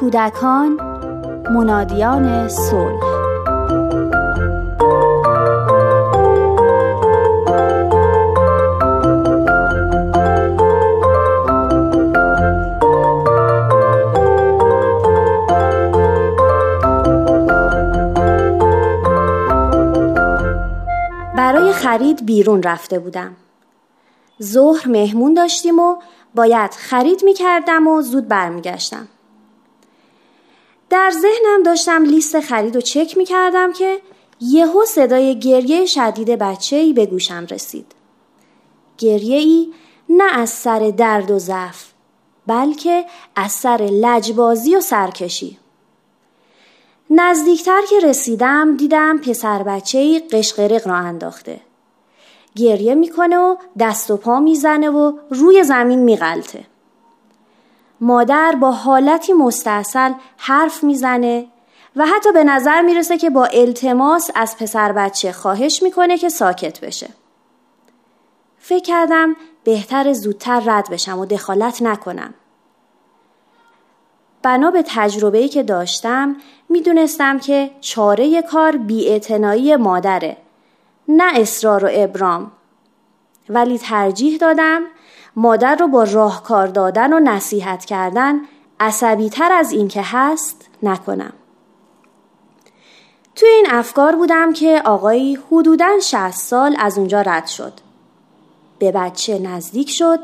کودکان منادیان صلح برای خرید بیرون رفته بودم ظهر مهمون داشتیم و باید خرید می کردم و زود برمیگشتم. در ذهنم داشتم لیست خرید و چک می کردم که یهو صدای گریه شدید بچه ای به گوشم رسید. گریه ای نه از سر درد و ضعف بلکه از سر لجبازی و سرکشی. نزدیکتر که رسیدم دیدم پسر بچه ای قشقرق را انداخته. گریه می‌کنه و دست و پا می‌زنه و روی زمین میغلطه مادر با حالتی مستاصل حرف می‌زنه و حتی به نظر می‌رسه که با التماس از پسر بچه خواهش می‌کنه که ساکت بشه. فکر کردم بهتر زودتر رد بشم و دخالت نکنم. بنا به تجربه‌ای که داشتم می‌دونستم که چاره کار بیاعتنایی مادره نه اصرار و ابرام. ولی ترجیح دادم مادر رو با راهکار دادن و نصیحت کردن عصبی تر از این که هست نکنم. توی این افکار بودم که آقایی حدوداً 60 سال از اونجا رد شد. به بچه نزدیک شد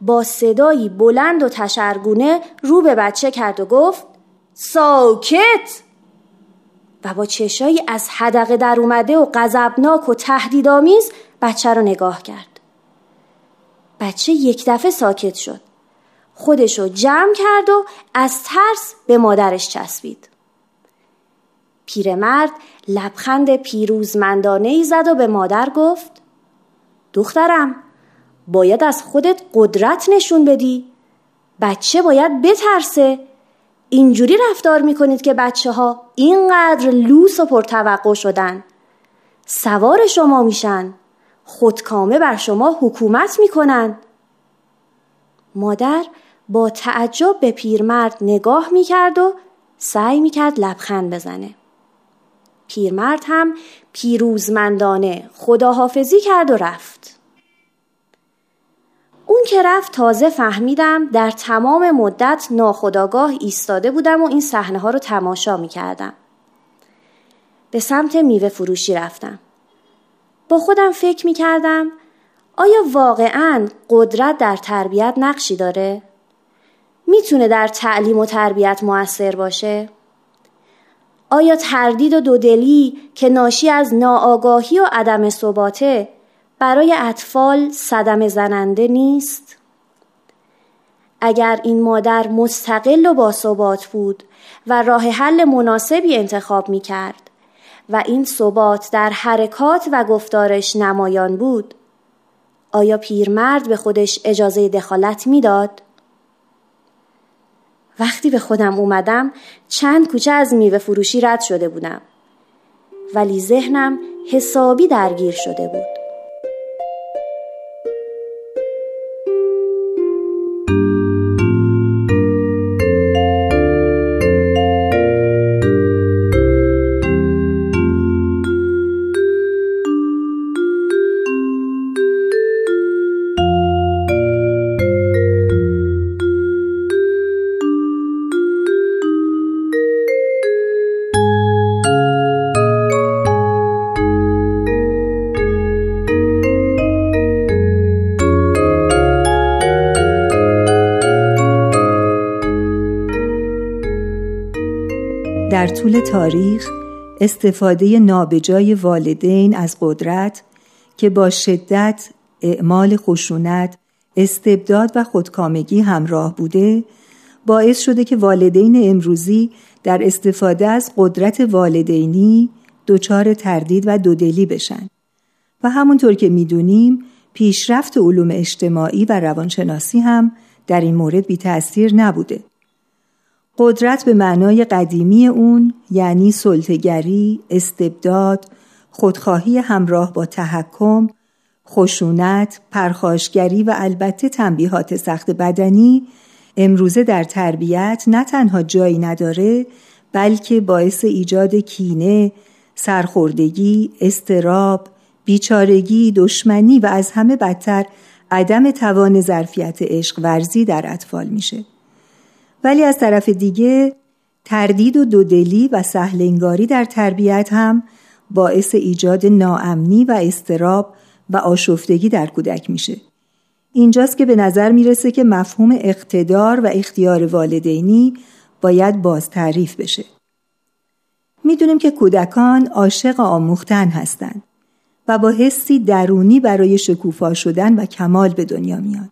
با صدایی بلند و تشرگونه رو به بچه کرد و گفت ساکت! و با چشایی از حدقه در اومده و غضبناک و تهدیدآمیز بچه رو نگاه کرد. بچه یک دفعه ساکت شد. خودشو جمع کرد و از ترس به مادرش چسبید. پیرمرد لبخند پیروزمندانه ای زد و به مادر گفت دخترم باید از خودت قدرت نشون بدی بچه باید بترسه اینجوری رفتار می‌کنید که بچه ها اینقدر لوس و پرتوقع شدن سوار شما میشن خودکامه بر شما حکومت می‌کنن مادر با تعجب به پیرمرد نگاه می‌کرد و سعی می‌کرد لبخند بزنه پیرمرد هم پیروزمندانه خداحافظی کرد و رفت اون که رفت تازه فهمیدم در تمام مدت ناخداگاه ایستاده بودم و این صحنه ها رو تماشا می کردم. به سمت میوه فروشی رفتم. با خودم فکر می کردم آیا واقعا قدرت در تربیت نقشی داره؟ می‌تونه در تعلیم و تربیت موثر باشه؟ آیا تردید و دودلی که ناشی از ناآگاهی و عدم ثباته برای اطفال صدم زننده نیست؟ اگر این مادر مستقل و باثبات بود و راه حل مناسبی انتخاب می کرد و این ثبات در حرکات و گفتارش نمایان بود. آیا پیرمرد به خودش اجازه دخالت می‌داد؟ وقتی به خودم اومدم چند کوچه از میوه فروشی رد شده بودم. ولی ذهنم حسابی درگیر شده بود. در طول تاریخ استفاده نابجای والدین از قدرت که با شدت اعمال خشونت استبداد و خودکامگی همراه بوده باعث شده که والدین امروزی در استفاده از قدرت والدینی دچار تردید و دودلی بشن. و همونطور که می‌دونیم پیشرفت علوم اجتماعی و روانشناسی هم در این مورد بی تأثیر نبوده. قدرت به معنای قدیمی اون یعنی سلطگری، استبداد، خودخواهی همراه با تحکم، خشونت، پرخاشگری و البته تنبیهات سخت بدنی امروزه در تربیت نه تنها جایی نداره بلکه باعث ایجاد کینه، سرخوردگی، استراب، بیچارگی، دشمنی و از همه بدتر عدم توان ظرفیت عشق ورزی در اطفال میشه. ولی از طرف دیگه تردید و دودلی و سهلنگاری در تربیت هم باعث ایجاد ناامنی و استراب و آشفتگی در کودک میشه. اینجاست که به نظر می‌رسه که مفهوم اقتدار و اختیار والدینی باید باز تعریف بشه. می‌دونیم که کودکان عاشق آموختن هستند و با حسی درونی برای شکوفا شدن و کمال به دنیا میاد.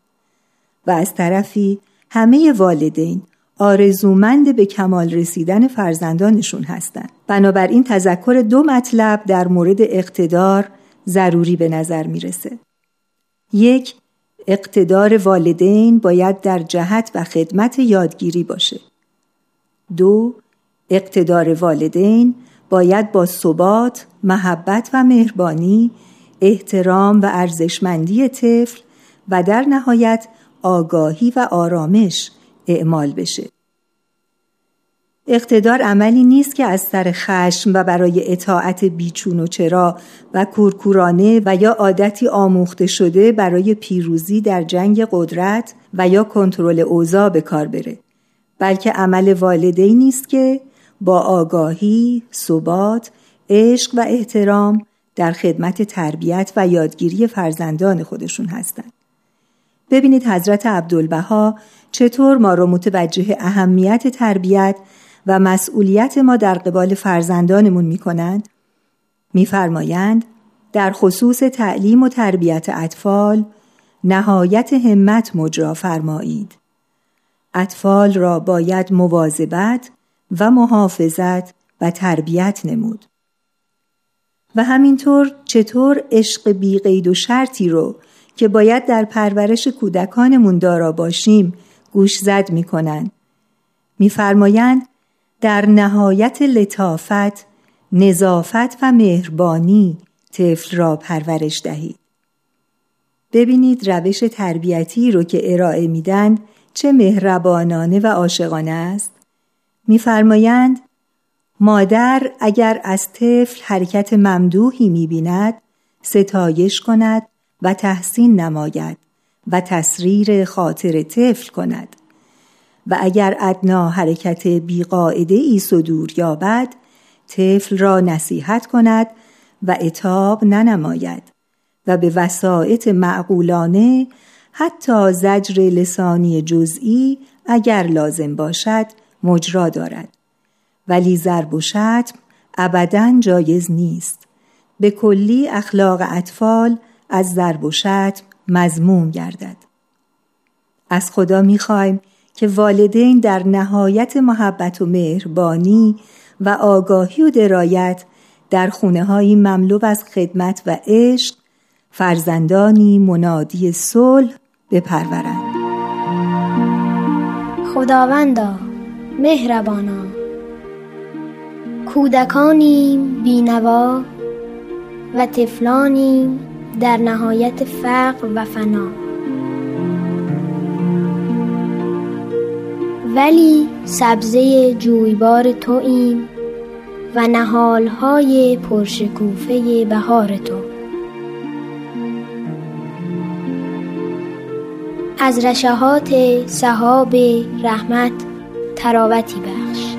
و از طرفی همه والدین آرزومند به کمال رسیدن فرزندانشون هستند. بنابراین تذکر دو مطلب در مورد اقتدار ضروری به نظر می‌رسه. یک اقتدار والدین باید در جهت و خدمت یادگیری باشه. دو اقتدار والدین باید با ثبات، محبت و مهربانی، احترام و ارزشمندی طفل و در نهایت آگاهی و آرامش اعمال بشه. اقتدار عملی نیست که از سر خشم و برای اطاعت بیچون و چرا و کورکورانه و یا عادتی آموخته شده برای پیروزی در جنگ قدرت و یا کنترل اوضاع به کار بره بلکه عمل والدین نیست که با آگاهی، ثبات، عشق و احترام در خدمت تربیت و یادگیری فرزندان خودشون هستند. ببینید حضرت عبدالبها چطور ما را متوجه اهمیت تربیت و مسئولیت ما در قبال فرزندانمون می کنند میفرمایند در خصوص تعلیم و تربیت اطفال نهایت همت مجرا فرمایید. اطفال را باید مواظبت و محافظت و تربیت نمود. و همینطور چطور عشق بیقید و شرطی رو که باید در پرورش کودکانمون دارا باشیم گوش زد می کنند. میفرمایند در نهایت لطافت، نظافت و مهربانی طفل را پرورش دهید. ببینید روش تربیتی رو که ارائه میدن چه مهربانانه و عاشقانه است. میفرمایند مادر اگر از طفل حرکت ممدوحی می‌بیند ستایش کند و تحسین نماید و تسریر خاطر طفل کند. و اگر ادنا حرکت بیقاعده ای صدور یابد طفل را نصیحت کند و اتاب ننماید و به وسایط معقولانه حتی زجر لسانی جزئی اگر لازم باشد مجرا دارد. ولی ضرب و شتم ابدا جایز نیست. به کلی اخلاق اطفال از ضرب و شتم مزموم گردد. از خدا می‌خوایم که والدین در نهایت محبت و مهربانی و آگاهی و درایت در خونه های مملو از خدمت و عشق فرزندانی منادی صلح بپرورند. خداوندا مهربانا. کودکانیم بینوا و طفلانیم در نهایت فقر و فنا. ولی سبزه جویبار توییم و نهالهای پرشکوفه بهار تو. از رشهات سحاب رحمت تراوتی بخش.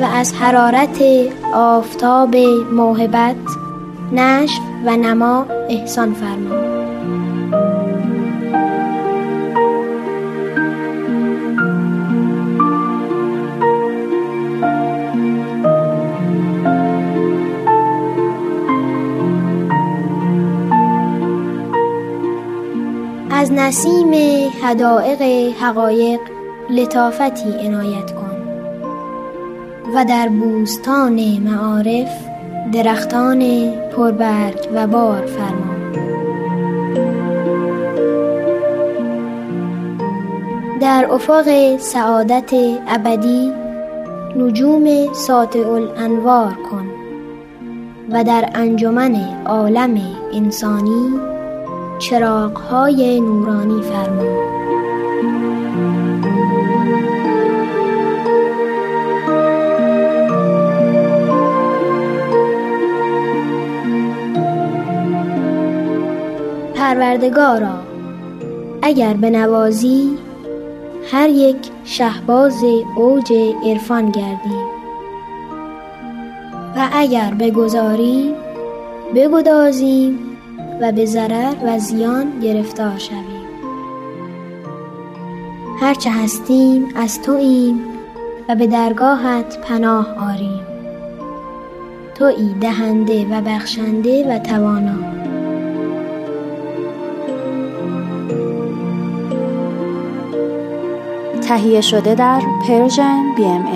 و از حرارت آفتاب موهبت نشو و نما احسان فرما. از نسیم حدائق حقایق لطافتی عنایت و در بوستان معارف درختان پربرگ و بار فرما در افق سعادت ابدی نجوم ساطع الانوار کن و در انجمن عالم انسانی چراغهای نورانی فرما پروردگارا اگر به نوازی هر یک شهباز اوج عرفان گردیم و اگر بگذاری بگدازیم و به ضرر و زیان گرفتار شویم هرچه هستیم از توییم و به درگاهت پناه آریم. تویی دهنده و بخشنده و توانا. تهیه شده در پرژن ام